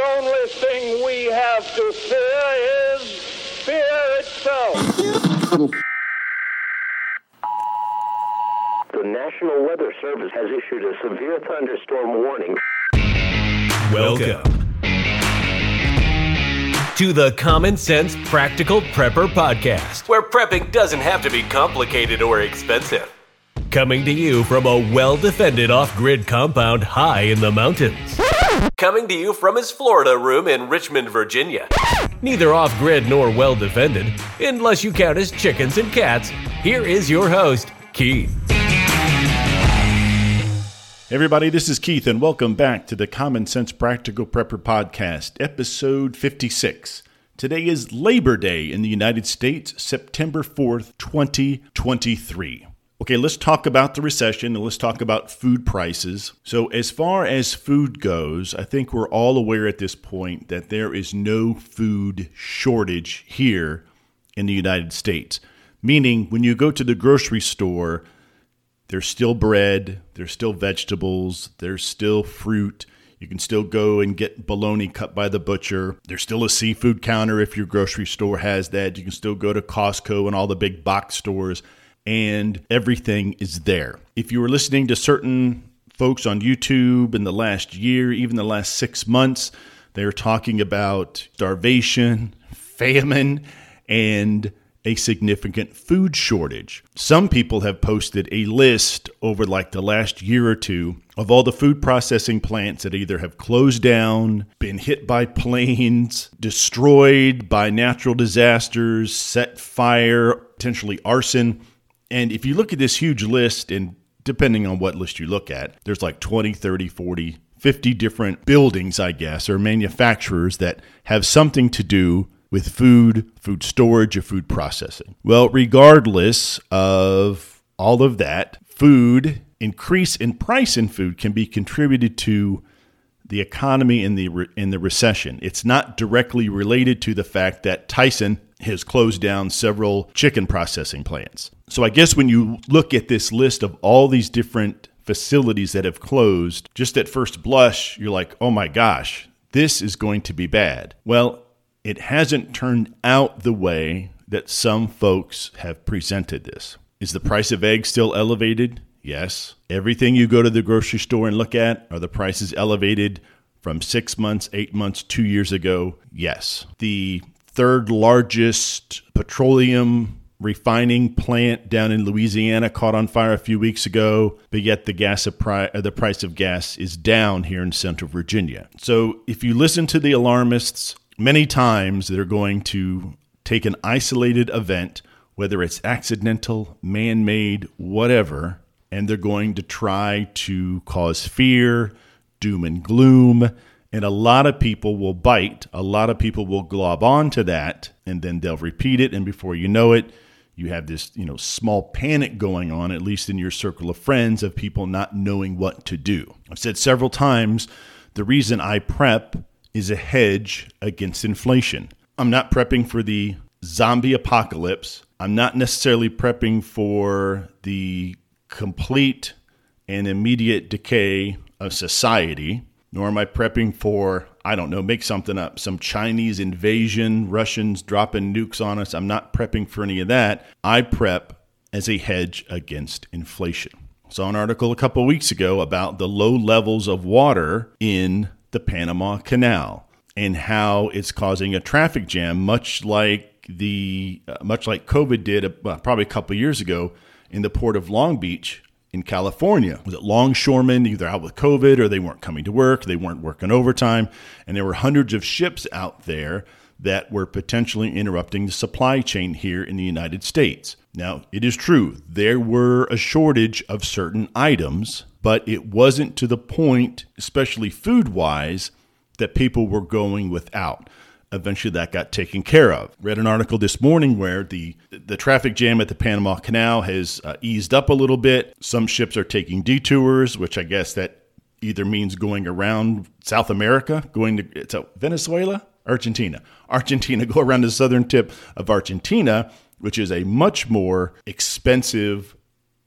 only thing we have to fear is fear itself. The National Weather Service has issued a severe thunderstorm warning. Welcome to the Common Sense Practical Prepper Podcast, where prepping doesn't have to be complicated or expensive. Coming to you from a well defended off grid compound high in the mountains. Coming to you from his Florida room in Richmond, Virginia. Neither off grid nor well defended, unless you count as chickens and cats, here is your host, Keith. Everybody, this is Keith, and welcome back to the Common Sense Practical Prepper Podcast, episode 56. Today is Labor Day in the United States, September 4th, 2023. Okay, let's talk about the recession and let's talk about food prices. So, as far as food goes, I think we're all aware at this point that there is no food shortage here in the United States. Meaning, when you go to the grocery store, there's still bread, there's still vegetables, there's still fruit. You can still go and get bologna cut by the butcher. There's still a seafood counter if your grocery store has that. You can still go to Costco and all the big box stores, and everything is there. If you were listening to certain folks on YouTube in the last year, even the last six months, they're talking about starvation, famine, and a significant food shortage. Some people have posted a list over like the last year or two of all the food processing plants that either have closed down, been hit by planes, destroyed by natural disasters, set fire, potentially arson. And if you look at this huge list, and depending on what list you look at, there's like 20, 30, 40, 50 different buildings, I guess, or manufacturers that have something to do with food, food storage, or food processing. Well, regardless of all of that, food increase in price in food can be contributed to the economy in the re- in the recession. It's not directly related to the fact that Tyson has closed down several chicken processing plants. So I guess when you look at this list of all these different facilities that have closed, just at first blush, you're like, "Oh my gosh, this is going to be bad." Well, it hasn't turned out the way that some folks have presented this. Is the price of eggs still elevated? Yes. Everything you go to the grocery store and look at, are the prices elevated from six months, eight months, two years ago? Yes. The third largest petroleum refining plant down in Louisiana caught on fire a few weeks ago, but yet the gas uh, the price of gas is down here in Central Virginia. So if you listen to the alarmists, many times they're going to take an isolated event, whether it's accidental, man made, whatever, and they're going to try to cause fear, doom and gloom. And a lot of people will bite, a lot of people will glob onto that, and then they'll repeat it. And before you know it, you have this you know small panic going on at least in your circle of friends of people not knowing what to do. I've said several times the reason i prep is a hedge against inflation. I'm not prepping for the zombie apocalypse. I'm not necessarily prepping for the complete and immediate decay of society nor am i prepping for I don't know, make something up, some Chinese invasion, Russians dropping nukes on us. I'm not prepping for any of that. I prep as a hedge against inflation. Saw an article a couple weeks ago about the low levels of water in the Panama Canal and how it's causing a traffic jam, much like the uh, much like COVID did uh, probably a couple years ago in the port of Long Beach in California. Was it longshoremen either out with COVID or they weren't coming to work, they weren't working overtime, and there were hundreds of ships out there that were potentially interrupting the supply chain here in the United States. Now, it is true, there were a shortage of certain items, but it wasn't to the point, especially food wise, that people were going without eventually that got taken care of. Read an article this morning where the the traffic jam at the Panama Canal has uh, eased up a little bit. Some ships are taking detours, which I guess that either means going around South America, going to, to Venezuela, Argentina. Argentina go around the southern tip of Argentina, which is a much more expensive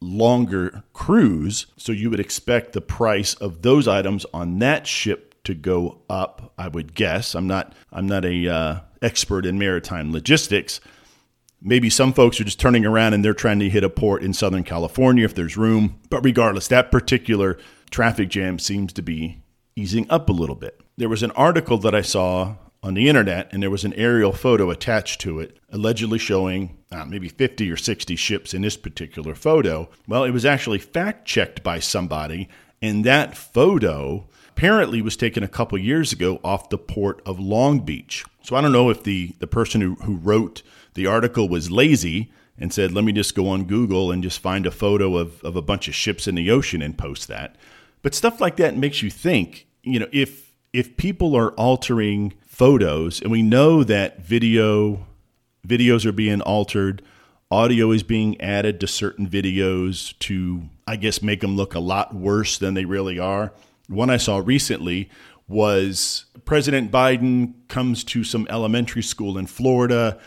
longer cruise. So you would expect the price of those items on that ship to go up. I would guess. I'm not. I'm not a uh, expert in maritime logistics. Maybe some folks are just turning around and they're trying to hit a port in Southern California if there's room. But regardless, that particular traffic jam seems to be easing up a little bit. There was an article that I saw on the internet, and there was an aerial photo attached to it, allegedly showing uh, maybe 50 or 60 ships in this particular photo. Well, it was actually fact checked by somebody, and that photo apparently was taken a couple years ago off the port of Long Beach. So I don't know if the, the person who, who wrote the article was lazy and said, let me just go on Google and just find a photo of, of a bunch of ships in the ocean and post that. But stuff like that makes you think, you know, if if people are altering photos and we know that video videos are being altered, audio is being added to certain videos to I guess make them look a lot worse than they really are. One I saw recently was President Biden comes to some elementary school in Florida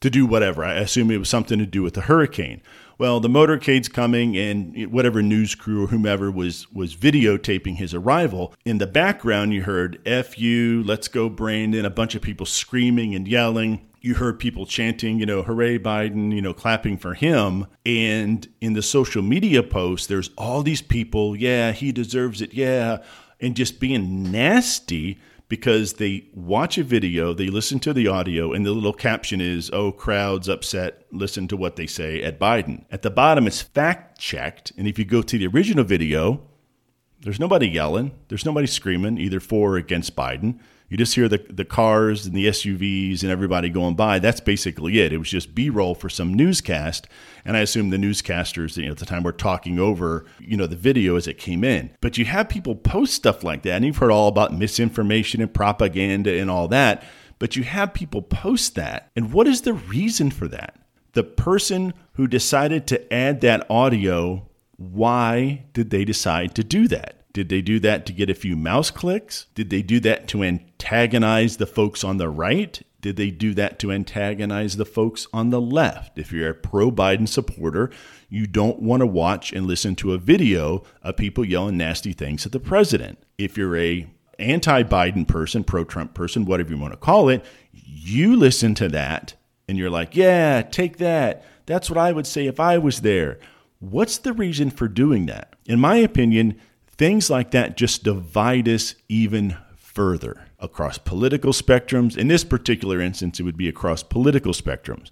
to do whatever. I assume it was something to do with the hurricane. Well, the motorcade's coming, and whatever news crew or whomever was was videotaping his arrival. In the background, you heard "F you," "Let's go, Brandon," a bunch of people screaming and yelling. You heard people chanting, you know, "Hooray, Biden!" You know, clapping for him. And in the social media posts, there's all these people. Yeah, he deserves it. Yeah, and just being nasty because they watch a video, they listen to the audio, and the little caption is, oh, crowds upset, listen to what they say at Biden. At the bottom, it's fact checked. And if you go to the original video, there's nobody yelling, there's nobody screaming, either for or against Biden. You just hear the, the cars and the SUVs and everybody going by. That's basically it. It was just B roll for some newscast. And I assume the newscasters you know, at the time were talking over, you know, the video as it came in. But you have people post stuff like that. And you've heard all about misinformation and propaganda and all that. But you have people post that. And what is the reason for that? The person who decided to add that audio, why did they decide to do that? Did they do that to get a few mouse clicks? Did they do that to antagonize the folks on the right? Did they do that to antagonize the folks on the left? If you're a pro Biden supporter, you don't want to watch and listen to a video of people yelling nasty things at the president. If you're a anti-Biden person, pro-Trump person, whatever you want to call it, you listen to that and you're like, "Yeah, take that. That's what I would say if I was there." What's the reason for doing that? In my opinion, Things like that just divide us even further across political spectrums. In this particular instance, it would be across political spectrums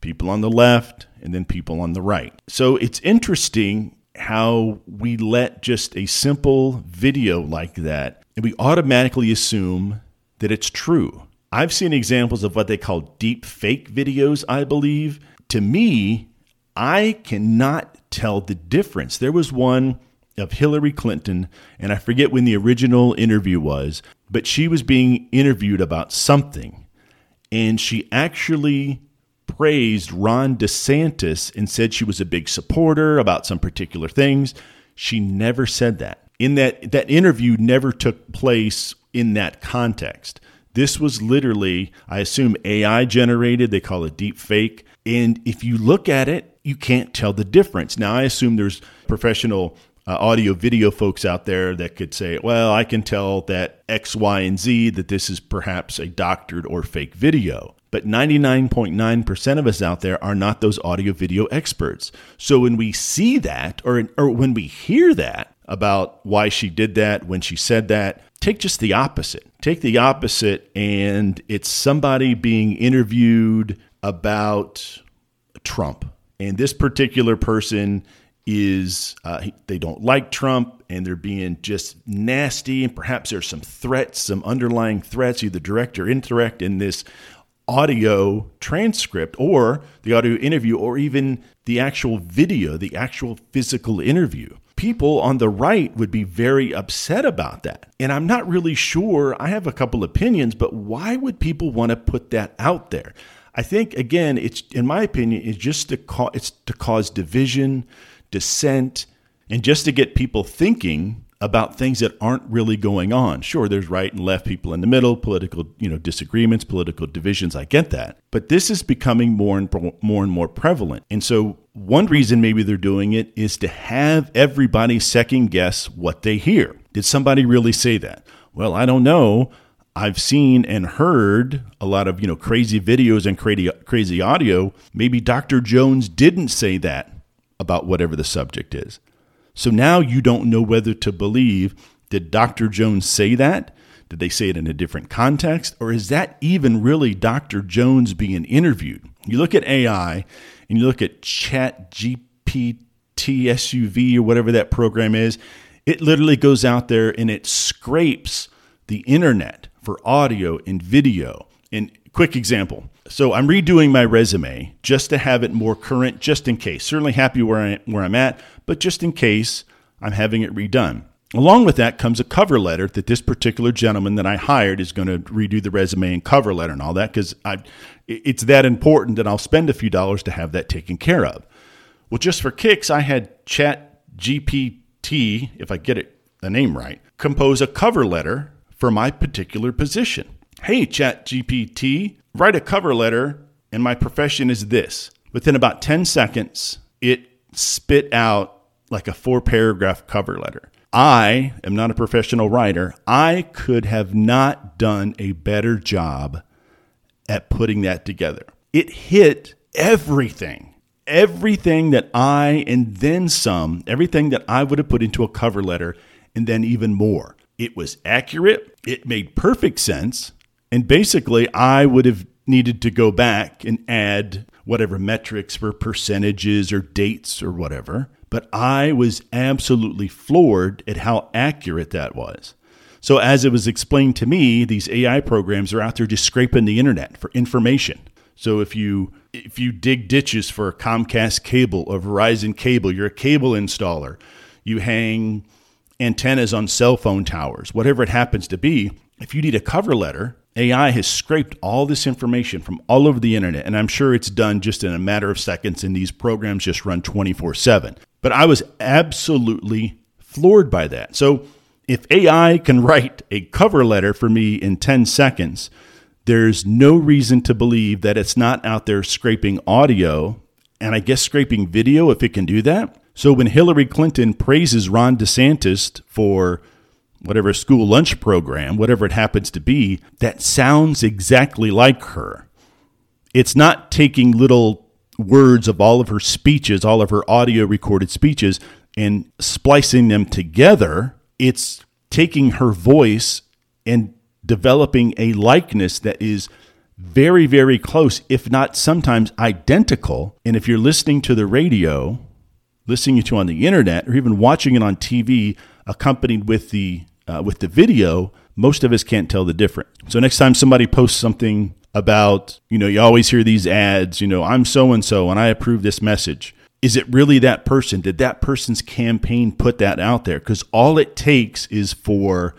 people on the left and then people on the right. So it's interesting how we let just a simple video like that and we automatically assume that it's true. I've seen examples of what they call deep fake videos, I believe. To me, I cannot tell the difference. There was one of Hillary Clinton, and I forget when the original interview was, but she was being interviewed about something, and she actually praised Ron DeSantis and said she was a big supporter about some particular things. She never said that. In that that interview never took place in that context. This was literally, I assume AI generated, they call it deep fake. And if you look at it, you can't tell the difference. Now I assume there's professional uh, audio video folks out there that could say, well, I can tell that X, Y, and Z that this is perhaps a doctored or fake video. But 99.9% of us out there are not those audio video experts. So when we see that or, or when we hear that about why she did that, when she said that, take just the opposite. Take the opposite, and it's somebody being interviewed about Trump. And this particular person is uh, they don't like Trump and they're being just nasty. And perhaps there's some threats, some underlying threats, either direct or indirect, in this audio transcript or the audio interview or even the actual video, the actual physical interview. People on the right would be very upset about that. And I'm not really sure. I have a couple opinions, but why would people want to put that out there? I think again, it's in my opinion, it's just to it's to cause division, dissent, and just to get people thinking about things that aren't really going on. Sure, there's right and left people in the middle, political, you know, disagreements, political divisions, I get that. But this is becoming more and more and more prevalent. And so one reason maybe they're doing it is to have everybody second guess what they hear. Did somebody really say that? Well, I don't know. I've seen and heard a lot of, you know, crazy videos and crazy crazy audio. Maybe Dr. Jones didn't say that about whatever the subject is. So now you don't know whether to believe did Dr. Jones say that? Did they say it in a different context? Or is that even really Dr. Jones being interviewed? You look at AI and you look at Chat GPT SUV or whatever that program is, it literally goes out there and it scrapes the internet for audio and video. And quick example. So I'm redoing my resume just to have it more current, just in case. Certainly happy where I where I'm at, but just in case I'm having it redone. Along with that comes a cover letter that this particular gentleman that I hired is going to redo the resume and cover letter and all that because it's that important that I'll spend a few dollars to have that taken care of. Well, just for kicks, I had Chat GPT, if I get it the name right, compose a cover letter for my particular position. Hey, Chat GPT, write a cover letter, and my profession is this. Within about 10 seconds, it spit out like a four paragraph cover letter. I am not a professional writer. I could have not done a better job at putting that together. It hit everything, everything that I, and then some, everything that I would have put into a cover letter, and then even more. It was accurate, it made perfect sense, and basically, I would have needed to go back and add whatever metrics for percentages or dates or whatever. But I was absolutely floored at how accurate that was. So, as it was explained to me, these AI programs are out there just scraping the internet for information. So, if you if you dig ditches for Comcast cable or Verizon cable, you're a cable installer. You hang antennas on cell phone towers, whatever it happens to be. If you need a cover letter, AI has scraped all this information from all over the internet, and I'm sure it's done just in a matter of seconds, and these programs just run 24 7. But I was absolutely floored by that. So, if AI can write a cover letter for me in 10 seconds, there's no reason to believe that it's not out there scraping audio and I guess scraping video if it can do that. So when Hillary Clinton praises Ron DeSantis for whatever school lunch program, whatever it happens to be, that sounds exactly like her. It's not taking little words of all of her speeches, all of her audio recorded speeches, and splicing them together it's taking her voice and developing a likeness that is very, very close, if not sometimes identical. And if you're listening to the radio, listening to on the internet, or even watching it on TV, accompanied with the uh, with the video, most of us can't tell the difference. So next time somebody posts something about, you know, you always hear these ads, you know, I'm so and so and I approve this message is it really that person? Did that person's campaign put that out there? Because all it takes is for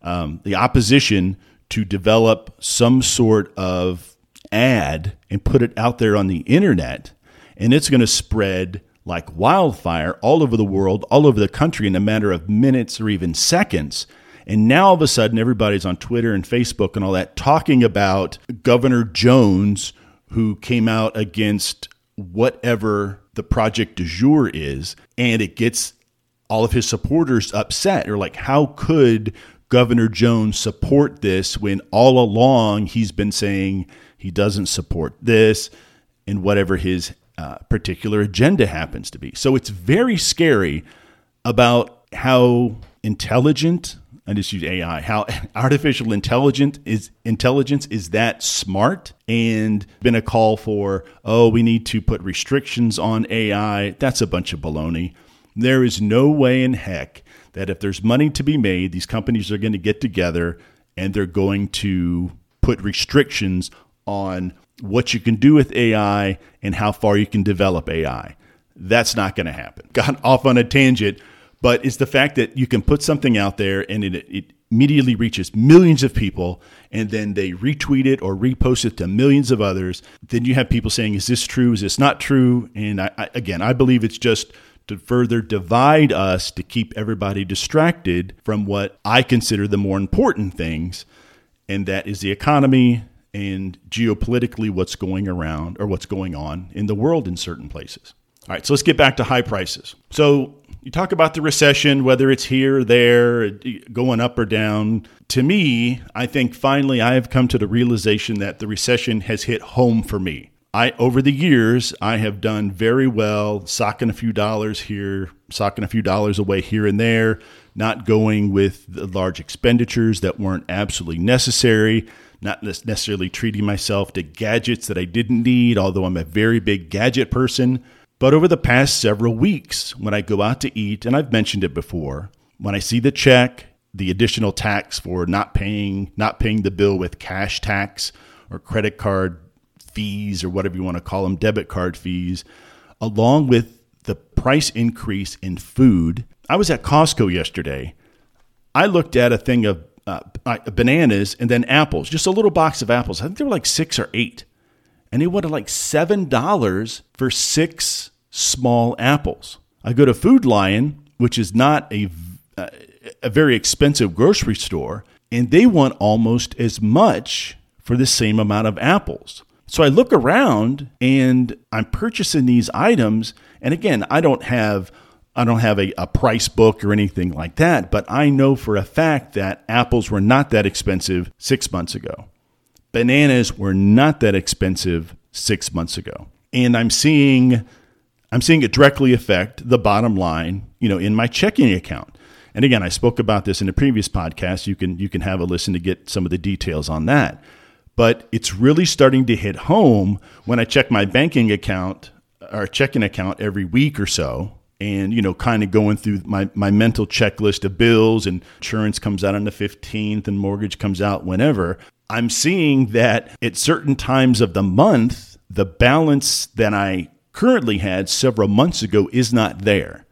um, the opposition to develop some sort of ad and put it out there on the internet, and it's going to spread like wildfire all over the world, all over the country in a matter of minutes or even seconds. And now all of a sudden, everybody's on Twitter and Facebook and all that talking about Governor Jones, who came out against whatever the project du jour is, and it gets all of his supporters upset. Or like, how could Governor Jones support this when all along he's been saying he doesn't support this and whatever his uh, particular agenda happens to be? So it's very scary about how intelligent I just use AI. How artificial intelligence is intelligence is that smart and been a call for oh we need to put restrictions on AI. That's a bunch of baloney. There is no way in heck that if there's money to be made, these companies are going to get together and they're going to put restrictions on what you can do with AI and how far you can develop AI. That's not going to happen. Got off on a tangent but it's the fact that you can put something out there and it, it immediately reaches millions of people and then they retweet it or repost it to millions of others then you have people saying is this true is this not true and I, I, again i believe it's just to further divide us to keep everybody distracted from what i consider the more important things and that is the economy and geopolitically what's going around or what's going on in the world in certain places all right so let's get back to high prices so You talk about the recession, whether it's here or there, going up or down. To me, I think finally I have come to the realization that the recession has hit home for me. I over the years I have done very well, socking a few dollars here, socking a few dollars away here and there, not going with the large expenditures that weren't absolutely necessary, not necessarily treating myself to gadgets that I didn't need, although I'm a very big gadget person. But over the past several weeks, when I go out to eat, and I've mentioned it before, when I see the check, the additional tax for not paying not paying the bill with cash tax or credit card fees or whatever you want to call them, debit card fees, along with the price increase in food. I was at Costco yesterday. I looked at a thing of uh, bananas and then apples, just a little box of apples. I think they were like six or eight. And they wanted like $7 for six small apples. I go to Food Lion, which is not a, uh, a very expensive grocery store, and they want almost as much for the same amount of apples. So I look around and I'm purchasing these items. And again, I don't have I don't have a, a price book or anything like that, but I know for a fact that apples were not that expensive six months ago. Bananas were not that expensive six months ago. And I'm seeing I'm seeing it directly affect the bottom line, you know, in my checking account. And again, I spoke about this in a previous podcast. You can you can have a listen to get some of the details on that but it's really starting to hit home when I check my banking account or checking account every week or so and you know kind of going through my, my mental checklist of bills and insurance comes out on the 15th and mortgage comes out whenever i'm seeing that at certain times of the month the balance that i currently had several months ago is not there.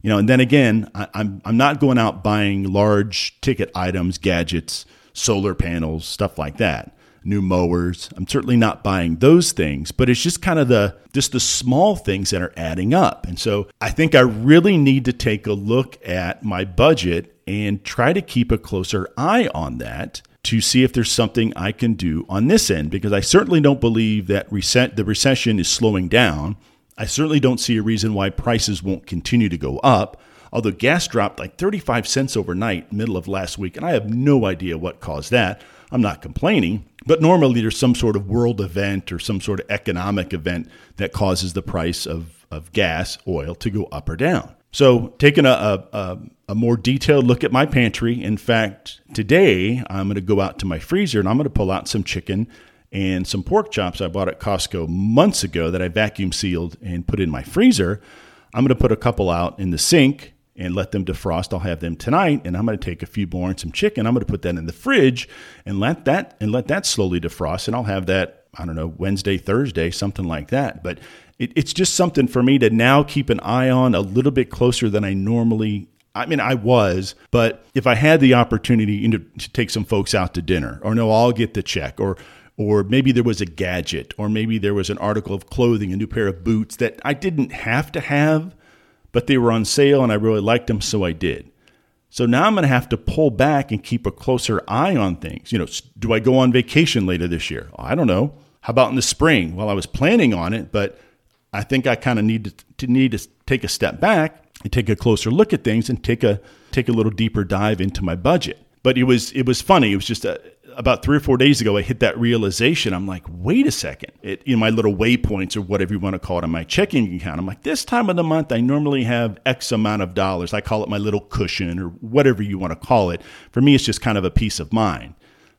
You know and then again I, I'm, I'm not going out buying large ticket items gadgets solar panels stuff like that new mowers. I'm certainly not buying those things, but it's just kind of the just the small things that are adding up. And so I think I really need to take a look at my budget and try to keep a closer eye on that to see if there's something I can do on this end because I certainly don't believe that reset, the recession is slowing down. I certainly don't see a reason why prices won't continue to go up. Although gas dropped like 35 cents overnight, middle of last week, and I have no idea what caused that. I'm not complaining, but normally there's some sort of world event or some sort of economic event that causes the price of, of gas, oil to go up or down. So, taking a, a, a more detailed look at my pantry, in fact, today I'm going to go out to my freezer and I'm going to pull out some chicken and some pork chops I bought at Costco months ago that I vacuum sealed and put in my freezer. I'm going to put a couple out in the sink and let them defrost. I'll have them tonight, and I'm going to take a few more and some chicken. I'm going to put that in the fridge and let that and let that slowly defrost, and I'll have that I don't know Wednesday, Thursday, something like that. But it, it's just something for me to now keep an eye on a little bit closer than I normally. I mean, I was, but if I had the opportunity to, to take some folks out to dinner, or no, I'll get the check, or or maybe there was a gadget, or maybe there was an article of clothing, a new pair of boots that I didn't have to have but they were on sale and I really liked them, so I did. So now I'm going to have to pull back and keep a closer eye on things. You know, do I go on vacation later this year? I don't know. How about in the spring? Well, I was planning on it, but I think I kind of need to, to need to take a step back and take a closer look at things and take a take a little deeper dive into my budget. But it was it was funny. It was just a, about three or four days ago, I hit that realization. I'm like, wait a second. It, you know, my little waypoints or whatever you want to call it on my checking account. I'm like, this time of the month, I normally have X amount of dollars. I call it my little cushion or whatever you want to call it. For me, it's just kind of a peace of mind.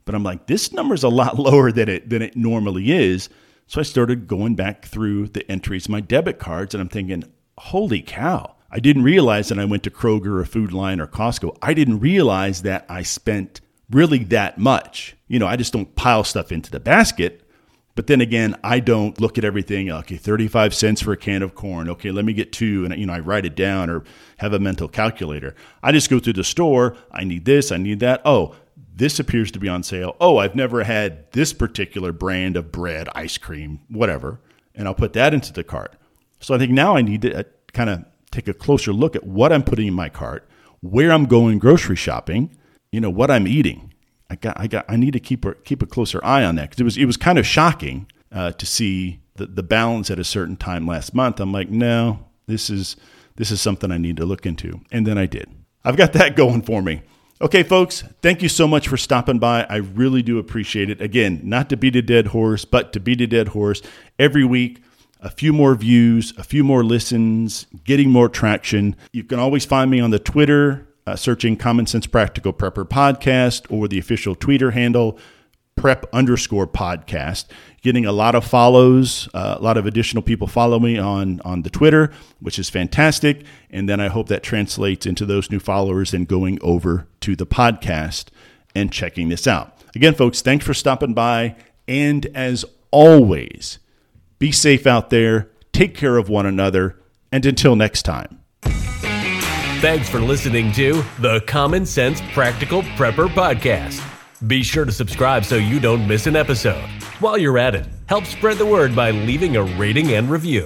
But I'm like, this number's a lot lower than it than it normally is. So I started going back through the entries, my debit cards, and I'm thinking, holy cow. I didn't realize that I went to Kroger or Food Lion or Costco. I didn't realize that I spent really that much. You know, I just don't pile stuff into the basket. But then again, I don't look at everything. Okay, thirty-five cents for a can of corn. Okay, let me get two, and you know, I write it down or have a mental calculator. I just go through the store. I need this. I need that. Oh, this appears to be on sale. Oh, I've never had this particular brand of bread, ice cream, whatever, and I'll put that into the cart. So I think now I need to uh, kind of take a closer look at what I'm putting in my cart, where I'm going grocery shopping, you know what I'm eating. I got I got I need to keep a keep a closer eye on that because it was it was kind of shocking uh, to see the the balance at a certain time last month. I'm like, no, this is this is something I need to look into. And then I did. I've got that going for me. Okay, folks, thank you so much for stopping by. I really do appreciate it. Again, not to beat a dead horse, but to beat a dead horse every week. A few more views, a few more listens, getting more traction. You can always find me on the Twitter, uh, searching Common Sense Practical Prepper Podcast or the official Twitter handle, prep underscore podcast. Getting a lot of follows, uh, a lot of additional people follow me on on the Twitter, which is fantastic. And then I hope that translates into those new followers and going over to the podcast and checking this out. Again, folks, thanks for stopping by. And as always, be safe out there, take care of one another, and until next time. Thanks for listening to the Common Sense Practical Prepper Podcast. Be sure to subscribe so you don't miss an episode. While you're at it, help spread the word by leaving a rating and review.